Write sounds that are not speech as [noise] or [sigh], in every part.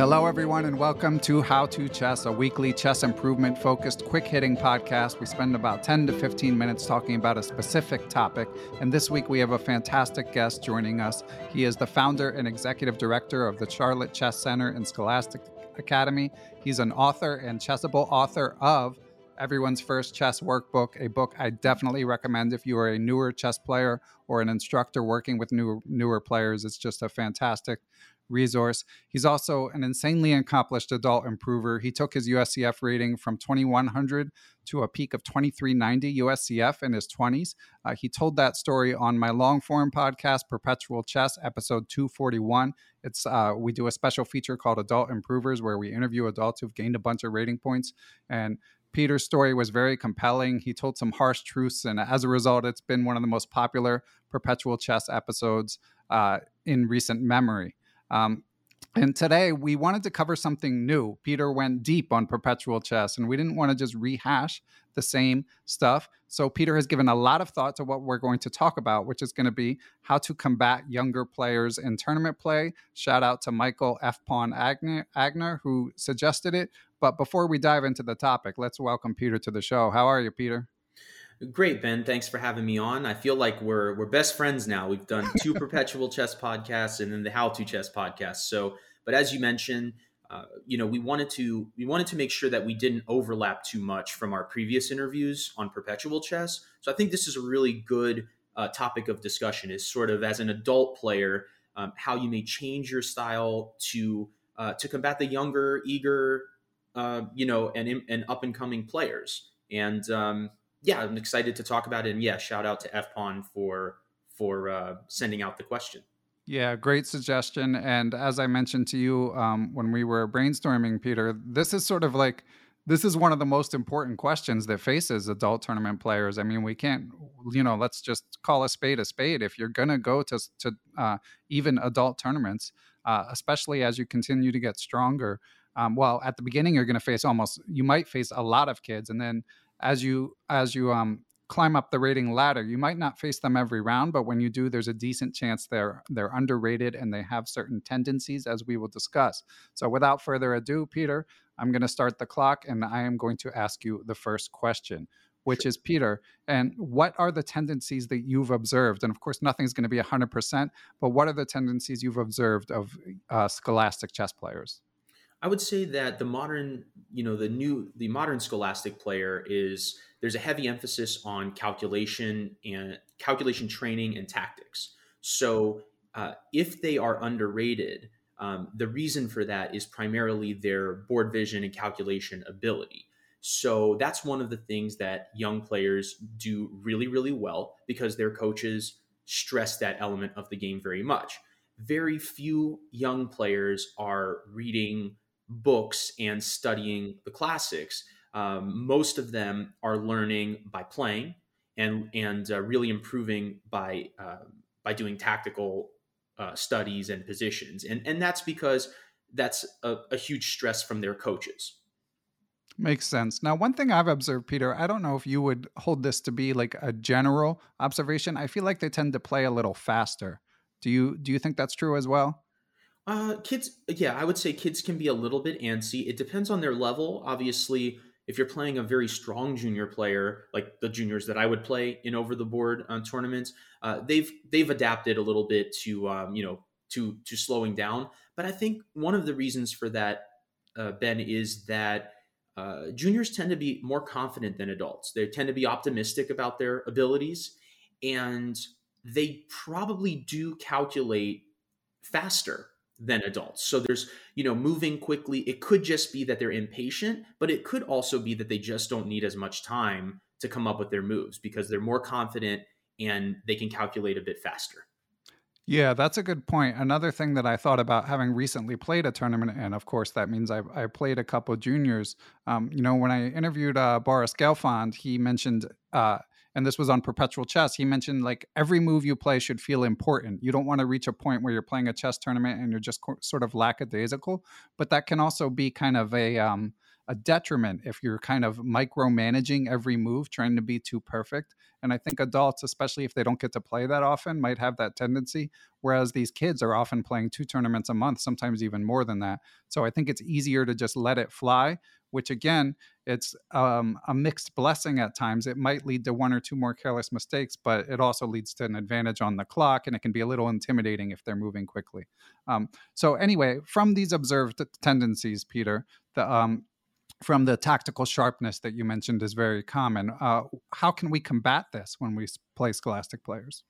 Hello, everyone, and welcome to How to Chess, a weekly chess improvement focused, quick hitting podcast. We spend about 10 to 15 minutes talking about a specific topic. And this week we have a fantastic guest joining us. He is the founder and executive director of the Charlotte Chess Center and Scholastic Academy. He's an author and Chessable author of Everyone's First Chess Workbook, a book I definitely recommend if you are a newer chess player or an instructor working with newer, newer players. It's just a fantastic resource. He's also an insanely accomplished adult improver. He took his USCF rating from 2100 to a peak of 2390 USCF in his 20s. Uh, he told that story on my long form podcast, Perpetual Chess, episode 241. It's uh, we do a special feature called Adult Improvers where we interview adults who've gained a bunch of rating points. And Peter's story was very compelling. He told some harsh truths, and as a result, it's been one of the most popular Perpetual Chess episodes uh, in recent memory. Um, and today we wanted to cover something new. Peter went deep on perpetual chess, and we didn't want to just rehash the same stuff. So, Peter has given a lot of thought to what we're going to talk about, which is going to be how to combat younger players in tournament play. Shout out to Michael F. Pawn Agner, Agner, who suggested it. But before we dive into the topic, let's welcome Peter to the show. How are you, Peter? Great, Ben. Thanks for having me on. I feel like we're we're best friends now. We've done two [laughs] perpetual chess podcasts and then the how to chess podcast. So, but as you mentioned, uh, you know, we wanted to we wanted to make sure that we didn't overlap too much from our previous interviews on perpetual chess. So, I think this is a really good uh, topic of discussion. Is sort of as an adult player, um, how you may change your style to uh, to combat the younger, eager, uh, you know, and and up and coming players. And um, yeah, I'm excited to talk about it. And yeah, shout out to FPON for for uh, sending out the question. Yeah, great suggestion. And as I mentioned to you um, when we were brainstorming, Peter, this is sort of like this is one of the most important questions that faces adult tournament players. I mean, we can't, you know, let's just call a spade a spade. If you're to go to to uh, even adult tournaments, uh, especially as you continue to get stronger, um, well, at the beginning you're to face almost, you might face a lot of kids, and then as you as you um, climb up the rating ladder, you might not face them every round, but when you do, there's a decent chance they're they're underrated and they have certain tendencies, as we will discuss. So, without further ado, Peter, I'm going to start the clock, and I am going to ask you the first question, which sure. is Peter, and what are the tendencies that you've observed? And of course, nothing's going to be 100%, but what are the tendencies you've observed of uh, scholastic chess players? I would say that the modern, you know, the new, the modern scholastic player is there's a heavy emphasis on calculation and calculation training and tactics. So uh, if they are underrated, um, the reason for that is primarily their board vision and calculation ability. So that's one of the things that young players do really, really well because their coaches stress that element of the game very much. Very few young players are reading books and studying the classics. Um, most of them are learning by playing and and uh, really improving by uh, by doing tactical uh, studies and positions, and and that's because that's a, a huge stress from their coaches. Makes sense. Now, one thing I've observed, Peter, I don't know if you would hold this to be like a general observation. I feel like they tend to play a little faster. Do you do you think that's true as well? Uh, kids, yeah, I would say kids can be a little bit antsy. It depends on their level. Obviously, if you're playing a very strong junior player, like the juniors that I would play in over the board on tournaments, uh, they've they've adapted a little bit to um, you know to to slowing down. But I think one of the reasons for that, uh, Ben, is that uh, juniors tend to be more confident than adults. They tend to be optimistic about their abilities, and they probably do calculate faster than adults. So there's, you know, moving quickly. It could just be that they're impatient, but it could also be that they just don't need as much time to come up with their moves because they're more confident and they can calculate a bit faster. Yeah, that's a good point. Another thing that I thought about having recently played a tournament, and of course that means I, I played a couple juniors. Um, you know, when I interviewed uh, Boris Gelfand, he mentioned uh, and this was on perpetual chess he mentioned like every move you play should feel important you don't want to reach a point where you're playing a chess tournament and you're just co- sort of lackadaisical but that can also be kind of a um, a detriment if you're kind of micromanaging every move, trying to be too perfect. And I think adults, especially if they don't get to play that often, might have that tendency. Whereas these kids are often playing two tournaments a month, sometimes even more than that. So I think it's easier to just let it fly, which again, it's um, a mixed blessing at times. It might lead to one or two more careless mistakes, but it also leads to an advantage on the clock, and it can be a little intimidating if they're moving quickly. Um, so, anyway, from these observed tendencies, Peter, the um, from the tactical sharpness that you mentioned is very common. Uh, how can we combat this when we play Scholastic players?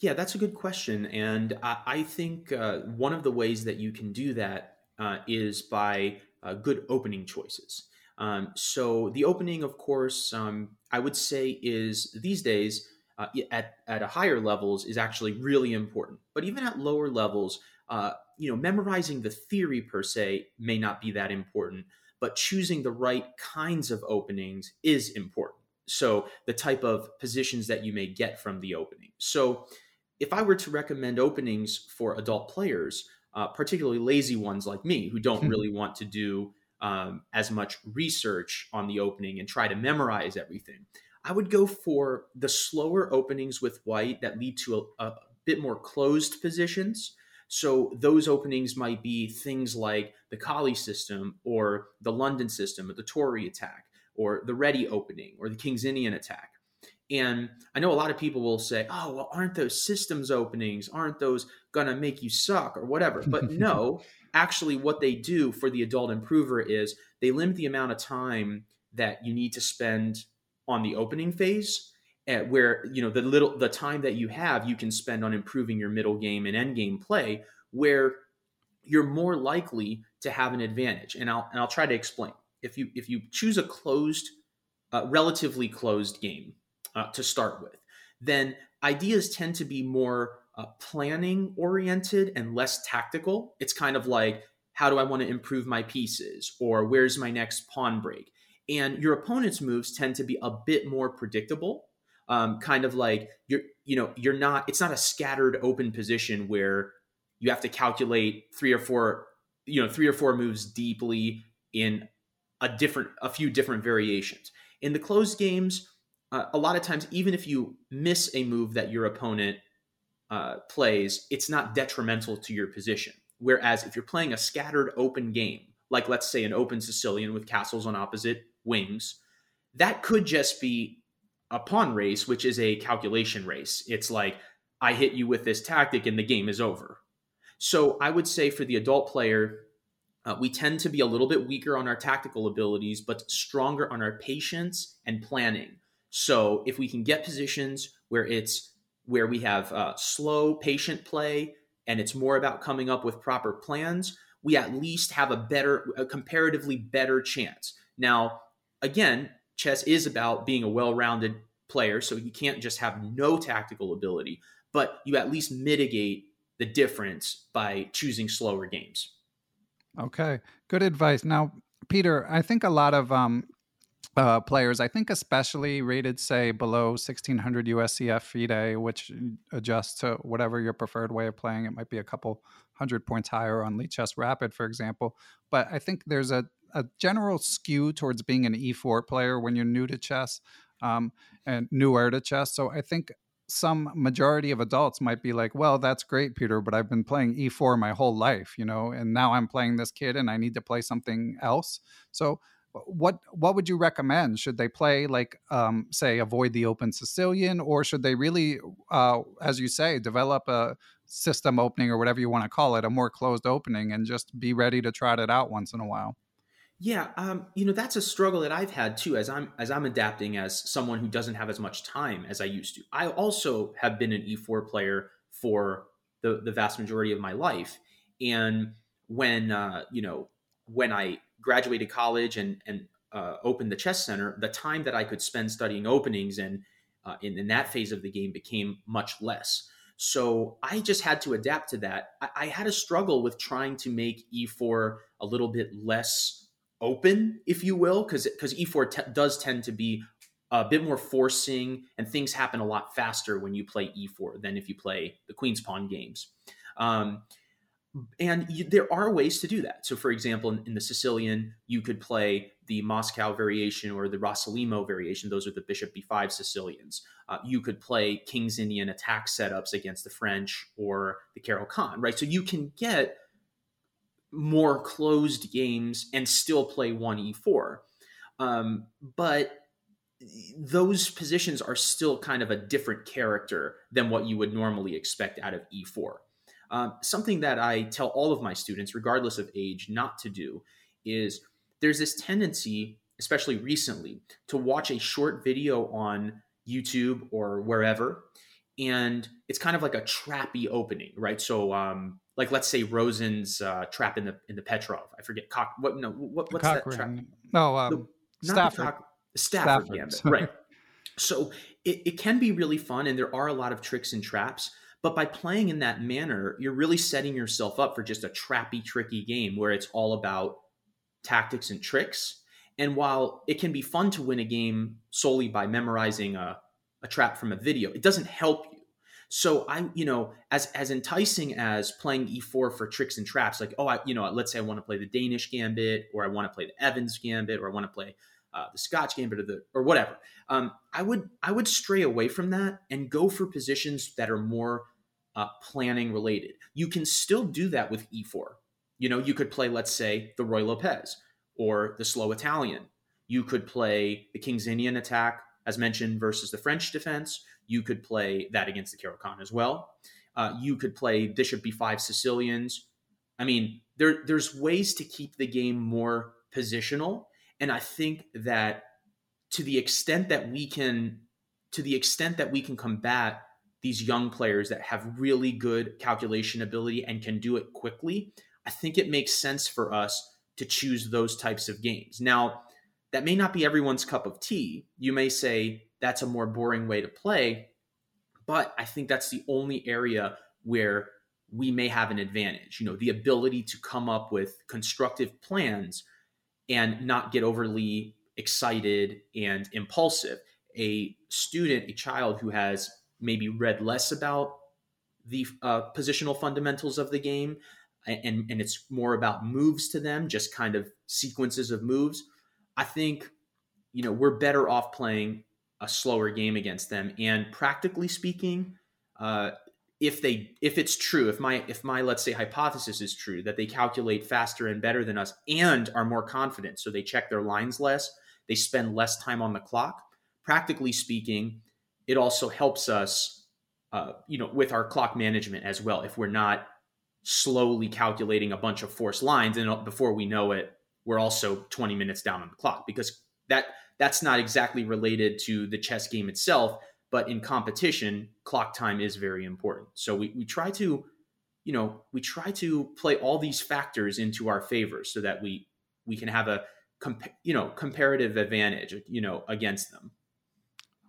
Yeah, that's a good question. And I, I think uh, one of the ways that you can do that uh, is by uh, good opening choices. Um, so the opening, of course, um, I would say is these days uh, at, at a higher levels is actually really important. But even at lower levels, uh, you know, memorizing the theory per se may not be that important but choosing the right kinds of openings is important. So, the type of positions that you may get from the opening. So, if I were to recommend openings for adult players, uh, particularly lazy ones like me who don't really want to do um, as much research on the opening and try to memorize everything, I would go for the slower openings with white that lead to a, a bit more closed positions. So those openings might be things like the Colle system or the London system or the Torre attack or the Reti opening or the King's Indian attack. And I know a lot of people will say, oh, well, aren't those systems openings? Aren't those going to make you suck or whatever? But [laughs] no, actually, what they do for the adult improver is they limit the amount of time that you need to spend on the opening phase at where you know the little the time that you have you can spend on improving your middle game and end game play where you're more likely to have an advantage and I'll and I'll try to explain if you if you choose a closed uh, relatively closed game uh, to start with then ideas tend to be more uh, planning oriented and less tactical. It's kind of like how do I want to improve my pieces? Or where's my next pawn break? And your opponent's moves tend to be a bit more predictable um, kind of like you're you know you're not it's not a scattered open position where you have to calculate three or four you know three or four moves deeply in a different a few different variations. In the closed games uh, a lot of times even if you miss a move that your opponent uh, plays it's not detrimental to your position whereas if you're playing a scattered open game like let's say an open sicilian with castles on opposite wings that could just be a pawn race, which is a calculation race. It's like I hit you with this tactic and the game is over. So I would say for the adult player, uh, we tend to be a little bit weaker on our tactical abilities, but stronger on our patience and planning. So if we can get positions where it's where we have uh, slow, patient play, and it's more about coming up with proper plans, we at least have a better, a comparatively better chance. Now, again, chess is about being a well-rounded player, so you can't just have no tactical ability, but you at least mitigate the difference by choosing slower games. Okay, good advice. Now, Peter, I think a lot of um, uh, players, I think especially rated, say, below 1600 USCF FIDE, which adjusts to whatever your preferred way of playing. It might be a couple hundred points higher on Lichess Rapid, for example. But I think there's a a general skew towards being an e4 player when you're new to chess um, and newer to chess. So I think some majority of adults might be like, well, that's great, Peter, but I've been playing e4 my whole life, you know, and now I'm playing this kid and I need to play something else. So what what would you recommend? Should they play like um, say avoid the open Sicilian, or should they really, uh, as you say, develop a system opening or whatever you want to call it, a more closed opening, and just be ready to try it out once in a while? Yeah, um, you know that's a struggle that I've had too, as I'm as I'm adapting as someone who doesn't have as much time as I used to. I also have been an E4 player for the the vast majority of my life, and when uh, you know when I graduated college and and uh, opened the chess center, the time that I could spend studying openings and uh, in, in that phase of the game became much less. So I just had to adapt to that. I, I had a struggle with trying to make E4 a little bit less open, if you will, because because E4 te- does tend to be a bit more forcing, and things happen a lot faster when you play E4 than if you play the Queen's Pawn games. Um, and you, there are ways to do that. So, for example, in, in, the Sicilian, you could play the Moscow variation or the Rossolimo variation. Those are the Bishop b5 Sicilians. Uh, you could play King's Indian attack setups against the French or the Caro-Kann, right? So you can get more closed games and still play one e4. Um, but those positions are still kind of a different character than what you would normally expect out of e4. Um, something that I tell all of my students, regardless of age, not to do is there's this tendency, especially recently, to watch a short video on YouTube or wherever, and it's kind of like a trappy opening, right? So, um, like let's say Rosen's uh, trap in the in the Petrov. I forget cock. What no? What, what's that trap? No, um, the, Stafford. Cock, Stafford, Stafford. Gambit, [laughs] right? so it, it can be really fun, and there are a lot of tricks and traps. But by playing in that manner, you're really setting yourself up for just a trappy, tricky game where it's all about tactics and tricks. And while it can be fun to win a game solely by memorizing a, a trap from a video, it doesn't help you. So I, you know, as as enticing as playing e4 for tricks and traps, like oh, I, you know, let's say I want to play the Danish gambit, or I want to play the Evans gambit, or I want to play uh, the Scotch gambit, or the or whatever. Um, I would I would stray away from that and go for positions that are more uh, planning related. You can still do that with e4. You know, you could play, let's say, the Ruy Lopez or the slow Italian. You could play the King's Indian attack, as mentioned, versus the French defense. You could play that against the Caro-Kann as well. Uh, you could play Bishop b5 Sicilians. I mean, there, there's ways to keep the game more positional. And I think that to the extent that we can, to the extent that we can combat these young players that have really good calculation ability and can do it quickly, I think it makes sense for us to choose those types of games. Now, that may not be everyone's cup of tea. You may say that's a more boring way to play, but I think that's the only area where we may have an advantage. You know, the ability to come up with constructive plans and not get overly excited and impulsive. A student, a child who has maybe read less about the uh, positional fundamentals of the game and, and it's more about moves to them just kind of sequences of moves i think you know we're better off playing a slower game against them and practically speaking uh, if they if it's true if my if my let's say hypothesis is true that they calculate faster and better than us and are more confident so they check their lines less they spend less time on the clock practically speaking it also helps us, uh, you know, with our clock management as well. If we're not slowly calculating a bunch of forced lines, and before we know it, we're also 20 minutes down on the clock because that that's not exactly related to the chess game itself, but in competition, clock time is very important. So we, we try to, you know, we try to play all these factors into our favor so that we we can have a comp- you know comparative advantage, you know, against them.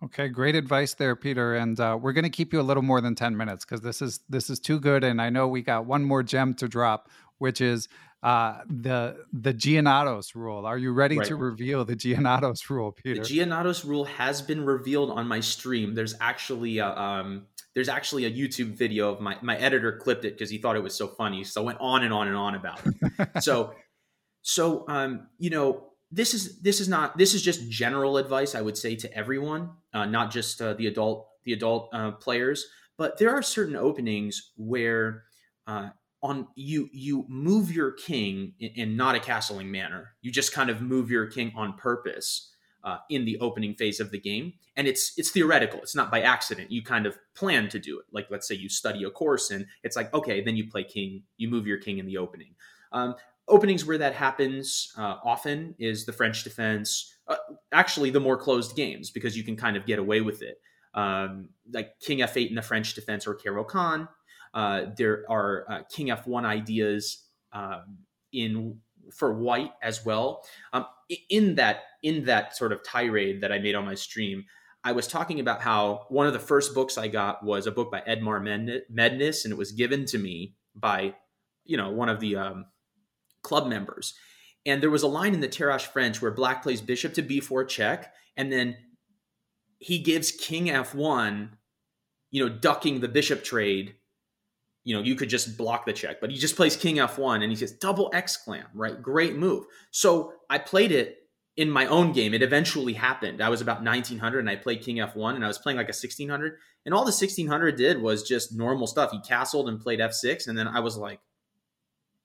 Okay, great advice there, Peter. And uh, we're going to keep you a little more than ten minutes because this is this is too good. And I know we got one more gem to drop, which is uh, the the Giannatos rule. Are you ready right. to reveal the Giannatos rule, Peter? The Giannatos rule has been revealed on my stream. There's actually a, um, there's actually a YouTube video of my my editor clipped it because he thought it was so funny. So I went on and on and on about it. so [laughs] so um, you know this is this is not this is just general advice I would say to everyone, uh, not just uh, the adult the adult uh, players, but there are certain openings where uh, on you you move your king in, in, not a castling manner. You just kind of move your king on purpose uh, in the opening phase of the game, and it's it's theoretical. It's not by accident. You kind of plan to do it. Like let's say you study a course, and it's like okay, then you play king. You move your king in the opening. Um, openings where that happens uh, often is the French defense. Uh, actually, the more closed games because you can kind of get away with it, um, like King F8 in the French defense or Caro-Kann. Uh, there are uh, King F1 ideas um, in for White as well. Um, in that in that sort of tirade that I made on my stream, I was talking about how one of the first books I got was a book by Edmar Mednis, and it was given to me by you know one of the um, club members. And there was a line in the Tarrasch French where black plays bishop to b4 check, and then he gives king f1, you know, ducking the bishop trade you know, you could just block the check, but he just plays king f1 and he says double exclam, right? Great move. So I played it in my own game. It eventually happened. I was about 1900 and I played king f1 and I was playing like a 1600 and all the 1600 did was just normal stuff. He castled and played f6 and then I was like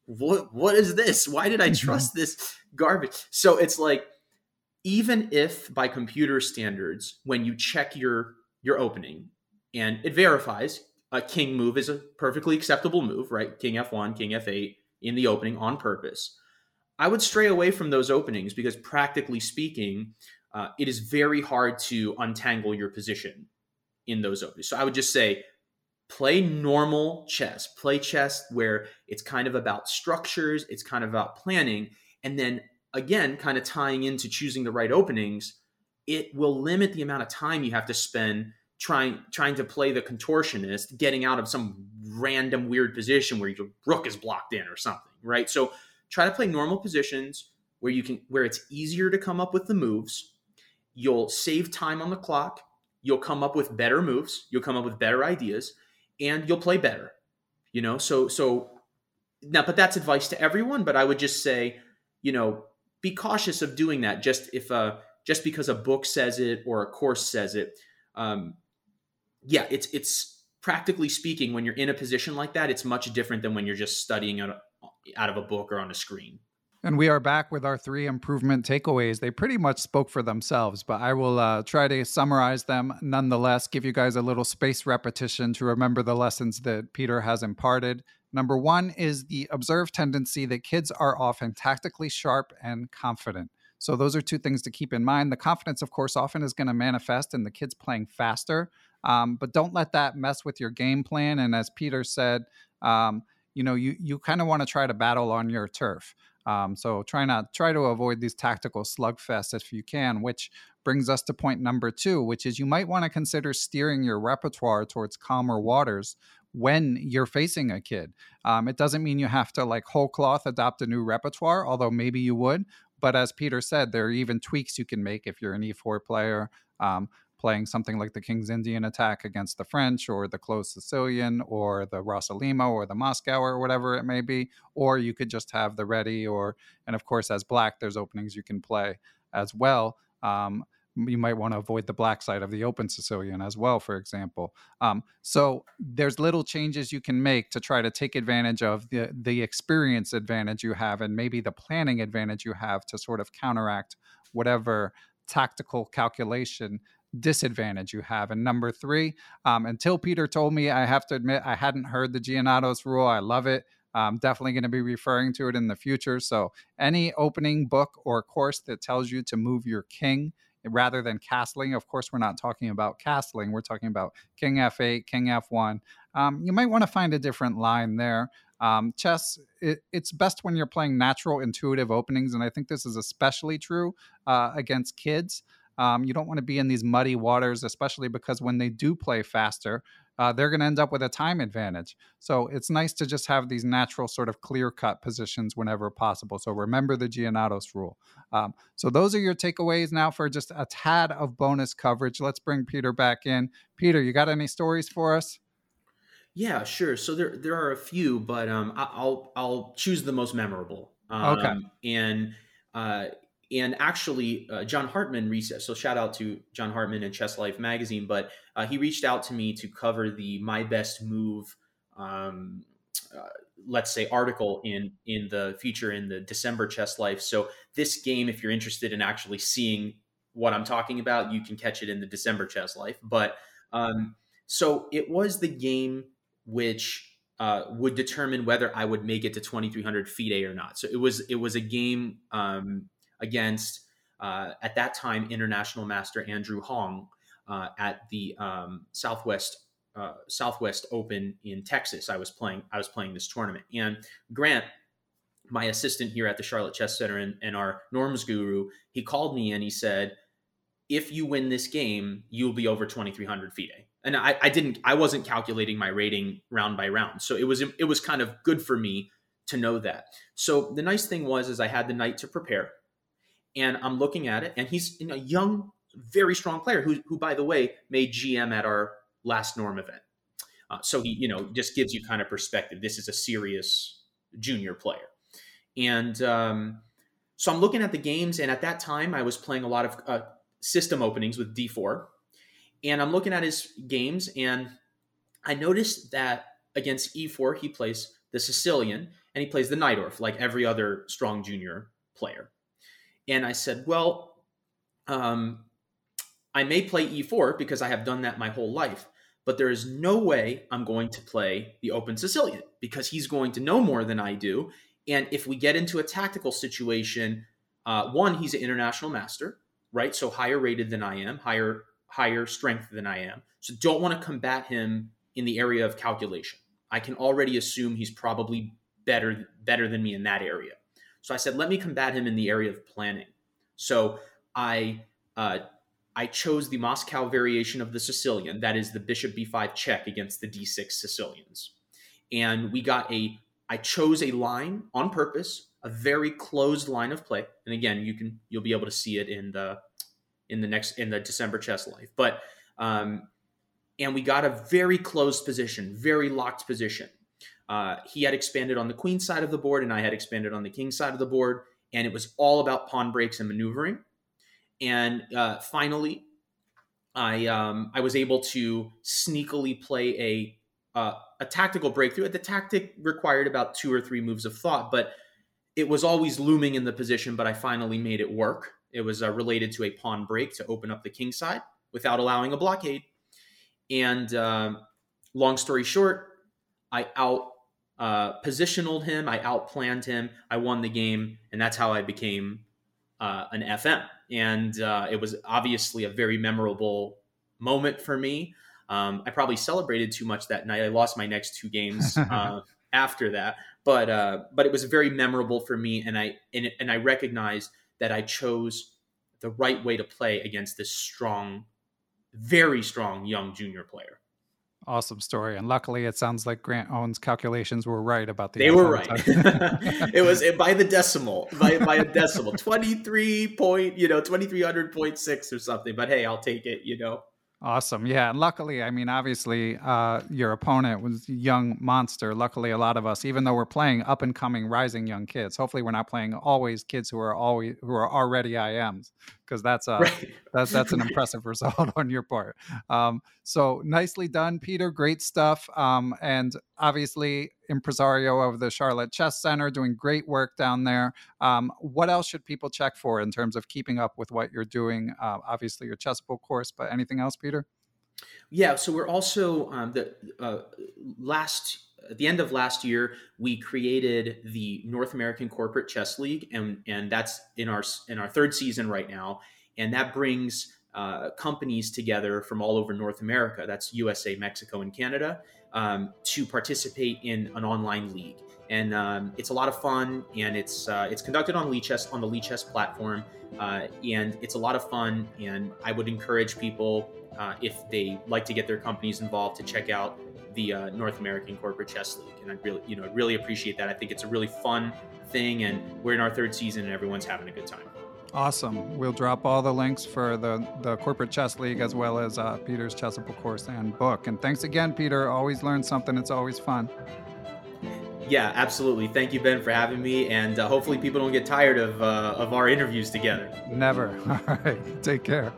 what what is this? Why did I mm-hmm. trust this garbage? So it's like even if by computer standards when you check your your opening and it verifies a king move is a perfectly acceptable move, right? King f1, king f8 in the opening on purpose. I would stray away from those openings because practically speaking, uh, it is very hard to untangle your position in those openings. So I would just say play normal chess, play chess where it's kind of about structures, it's kind of about planning, and then again, kind of tying into choosing the right openings, it will limit the amount of time you have to spend trying trying to play the contortionist, getting out of some random weird position where your rook is blocked in or something, right? So try to play normal positions where you can where it's easier to come up with the moves. You'll save time on the clock. You'll come up with better moves. You'll come up with better ideas, and you'll play better. You know, so so now, but that's advice to everyone. But I would just say, you know, be cautious of doing that. Just if uh just because a book says it or a course says it. Um, yeah, it's it's practically speaking, when you're in a position like that, it's much different than when you're just studying out of, out of a book or on a screen. And we are back with our three improvement takeaways. They pretty much spoke for themselves, but I will uh, try to summarize them nonetheless, give you guys a little space repetition to remember the lessons that Peter has imparted. Number one is the observed tendency that kids are often tactically sharp and confident. So, those are two things to keep in mind. The confidence, of course, often is going to manifest in the kids playing faster, um, but don't let that mess with your game plan. And as Peter said, um, you know, you you kind of want to try to battle on your turf. Um, so try not try to avoid these tactical slugfests if you can. Which brings us to point number two, which is you might want to consider steering your repertoire towards calmer waters when you're facing a kid. Um, it doesn't mean you have to like whole cloth adopt a new repertoire, although maybe you would. But as Peter said, there are even tweaks you can make if you're an E4 player. Um, playing something like the King's Indian attack against the French or the closed Sicilian or the Rossolimo or the Moscow or whatever it may be. Or you could just have the Reti or, and of course, as black, there's openings you can play as well. Um, you might want to avoid the black side of the open Sicilian as well, for example. Um, so there's little changes you can make to try to take advantage of the the experience advantage you have and maybe the planning advantage you have to sort of counteract whatever tactical calculation disadvantage you have. And number three, um, until Peter told me, I have to admit, I hadn't heard the Giannatos rule. I love it. I'm definitely going to be referring to it in the future. So, any opening book or course that tells you to move your king rather than castling, of course, we're not talking about castling, we're talking about king f8, king f1. Um, you might want to find a different line there. Um, chess, it, it's best when you're playing natural, intuitive openings. And I think this is especially true uh, against kids. Um, you don't want to be in these muddy waters, especially because when they do play faster, uh, they're going to end up with a time advantage. So it's nice to just have these natural, sort of clear cut positions whenever possible. So remember the Giannatos rule. Um, so those are your takeaways now for just a tad of bonus coverage. Let's bring Peter back in. Peter, you got any stories for us? Yeah, sure. So there there are a few, but um, I'll I'll choose the most memorable. Um, okay. And uh, and actually uh, John Hartmann reached so shout out to John Hartmann and chess life magazine but uh, he reached out to me to cover the my best move um, uh, let's say article in in the feature in the december chess life so this game if you're interested in actually seeing what i'm talking about you can catch it in the december chess life but um, so it was the game which uh, would determine whether I would make it to 2300 FIDE or not. So it was it was a game um, against uh, at that time international master Andrew Hong uh, at the um, Southwest uh, Southwest Open in Texas. I was playing I was playing this tournament, and Grant, my assistant here at the Charlotte Chess Center and, and our norms guru, he called me and he said, "If you win this game, you'll be over 2300 FIDE." And I, I didn't I wasn't calculating my rating round by round, so it was it was kind of good for me to know that. So the nice thing was is I had the night to prepare and I'm looking at it, and he's a young, very strong player who, who by the way, made GM at our last Norm event. Uh, so he, you know, just gives you kind of perspective. This is a serious junior player, and um, so I'm looking at the games, and at that time I was playing a lot of uh, system openings with D4, and I'm looking at his games, and I noticed that against E4 he plays the Sicilian and he plays the Najdorf like every other strong junior player, and I said, well, um, I may play E4 because I have done that my whole life, but there is no way I'm going to play the open Sicilian because he's going to know more than I do. And if we get into a tactical situation, uh, one, he's an international master, right? So higher rated than I am, higher higher strength than I am. So don't want to combat him in the area of calculation. I can already assume he's probably better better than me in that area. So I said, let me combat him in the area of planning. So I uh, I chose the Moscow variation of the Sicilian, that is the bishop b5 check against the d6 Sicilians. And we got a, I chose a line on purpose, a very closed line of play. And again, you can, you'll be able to see it in the, in the next, in the December chess life. But, um, and we got a very closed position, very locked position. Uh, he had expanded on the queen side of the board, and I had expanded on the king side of the board. And it was all about pawn breaks and maneuvering and uh, finally, I um, I was able to sneakily play a uh, a tactical breakthrough. The tactic required about two or three moves of thought, but it was always looming in the position. But I finally made it work. It was uh, related to a pawn break to open up the king side without allowing a blockade. And um, long story short, I out uh, positioned him, I outplanned him, I won the game, and that's how I became uh, an FM and uh, it was obviously a very memorable moment for me. Um, I probably celebrated too much that night. I lost my next two games [laughs] uh, after that, but uh, but it was very memorable for me, and I and, and I recognized that I chose the right way to play against this strong, very strong young junior player awesome story. And luckily, it sounds like Grant Oen's calculations were right about the. They were right. [laughs] it was by the decimal, by, by a decimal, [laughs] twenty three point, you know, twenty three hundred point six or something. But hey, I'll take it. You know. Awesome. Yeah. And luckily, I mean, obviously, uh, your opponent was young monster. Luckily, a lot of us, even though we're playing up and coming, rising young kids, hopefully, we're not playing always kids who are always who are already IMs because that's a right. that's that's an [laughs] impressive result [laughs] on your part. Um, so nicely done, Peter. Great stuff. Um, and obviously, impresario of the Charlotte Chess Center, doing great work down there. Um, what else should people check for in terms of keeping up with what you're doing? Uh, obviously, your chessable course, but anything else, Peter? Yeah, so we're also um, the uh, last at the end of last year we created the North American Corporate Chess League, and and that's in our in our third season right now, and that brings uh, companies together from all over North America. That's USA, Mexico, and Canada um, to participate in an online league. And um, it's a lot of fun, and it's uh, it's conducted on Lichess on the Lichess platform, uh, and it's a lot of fun. And I would encourage people uh, if they like to get their companies involved to check out the uh, North American Corporate Chess League. And I really, you know, really appreciate that. I think it's a really fun thing, and we're in our third season, and everyone's having a good time. Awesome. We'll drop all the links for the, the Corporate Chess League as well as uh, Peter's Chessable course and book. And thanks again, Peter. Always learn something. It's always fun. Yeah, absolutely. Thank you, Ben, for having me. And uh, hopefully, people don't get tired of, uh, of our interviews together. Never. [laughs] All right. Take care.